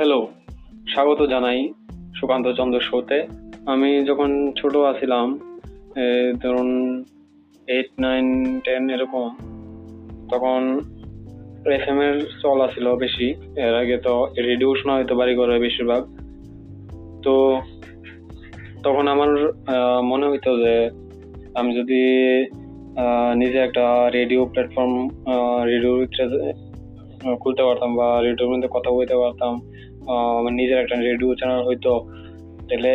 Hello স্বাগত জানাই সুকান্ত চন্দ্র শোতে। আমি যখন ছোট আছিলাম ধরুন এইট নাইন টেন এরকম, তখন এফ এম এর চল ছিল বেশি। এর আগে তো রেডিও শোনা হয়তো বাড়ি ঘরে বেশিরভাগ। তো তখন আমার মনে হইতো যে আমি যদি নিজে একটা রেডিও প্ল্যাটফর্ম রেডিও খুলতে পারতাম বা রেডিওর মধ্যে কথা বলতে পারতাম আমার নিজের একটা রেডিও চ্যানেল হইতো, তাহলে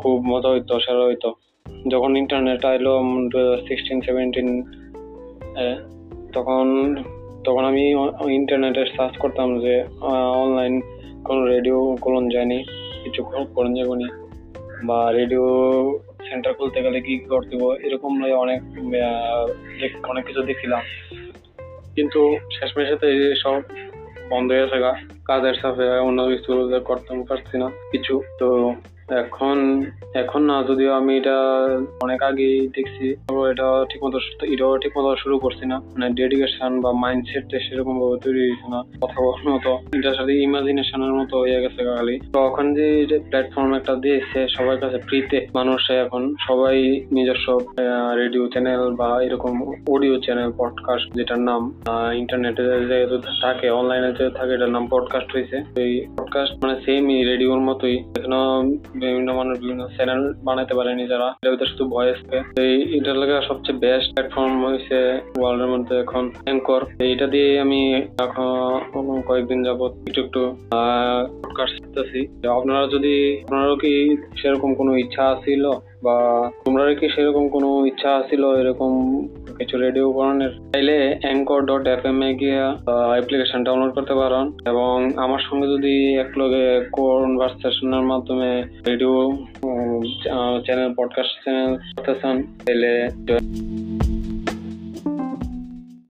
খুব মজা হইতো, সেরা হইতো। যখন ইন্টারনেট এলো টু সিক্সটিন সেভেন্টিন তখন তখন আমি ইন্টারনেটে সার্চ করতাম যে অনলাইন কোন রেডিও কোলন যায়নি, কিছু করণ যাবনি বা রেডিও সেন্টার খুলতে গেলে কি করতে এরকম লইয়া অনেক অনেক কিছু দেখছিলাম। কিন্তু শেষমেশে তো এই সব বন্ধ হয়ে গা। কাজের চাপে অন্য কিছু করতে পারছি না কিছু। তো এখন এখন না, যদিও আমি এটা অনেক আগেই দেখছি এটা ঠিক মতো এটাও ঠিক মতো শুরু করছি না। মানে ডেডিকেশন বা মাইন্ডসেট সেরকম ভাবে তৈরি হয়েছে না, কথা বলার মতো। এটার সাথে ইমাজিনেশনের মতো হয়ে গেছে খালি। তো এখন যে প্ল্যাটফর্ম একটা দিয়েছে সবার কাছে ফ্রিতে মানুষ এখন সবাই নিজস্ব রেডিও চ্যানেল বা এরকম অডিও চ্যানেল পডকাস্ট যেটার নাম ইন্টারনেটে যেহেতু থাকে অনলাইনে যে থাকে, এটার নাম পডকাস্ট হয়েছে। এই পডকাস্ট মানে সেমই রেডিওর মতোই। এখানেও বিভিন্ন মানুষ, বিভিন্ন চ্যানেল বানাতে পারে নিজেরা ভিতরে শুধু ভয়েস এই এটার লাগে সবচেয়ে বেস্ট প্ল্যাটফর্ম হয়েছে ওয়ার্ল্ডের মধ্যে এখন অ্যাঙ্কর এইটা দিয়ে আমি এখন কয়েকদিন যাবত একটু একটু পডকাস্ট করতেছি। আপনারা যদি, আপনারও কি সেরকম কোনো ইচ্ছা ছিল বা তোমরা কি সেরকম কোনো ইচ্ছা ছিল এরকম কিছু রেডিও উপকরণের চাইলে অ্যাঙ্কর ডট এফ এম এ গিয়ে অ্যাপ্লিকেশন ডাউনলোড করতে পারেন। এবং আমার সঙ্গে যদি এক লগে কনভারসেশনের মাধ্যমে রেডিও চ্যানেল পডকাস্ট চ্যানেল করতে চান, তাহলে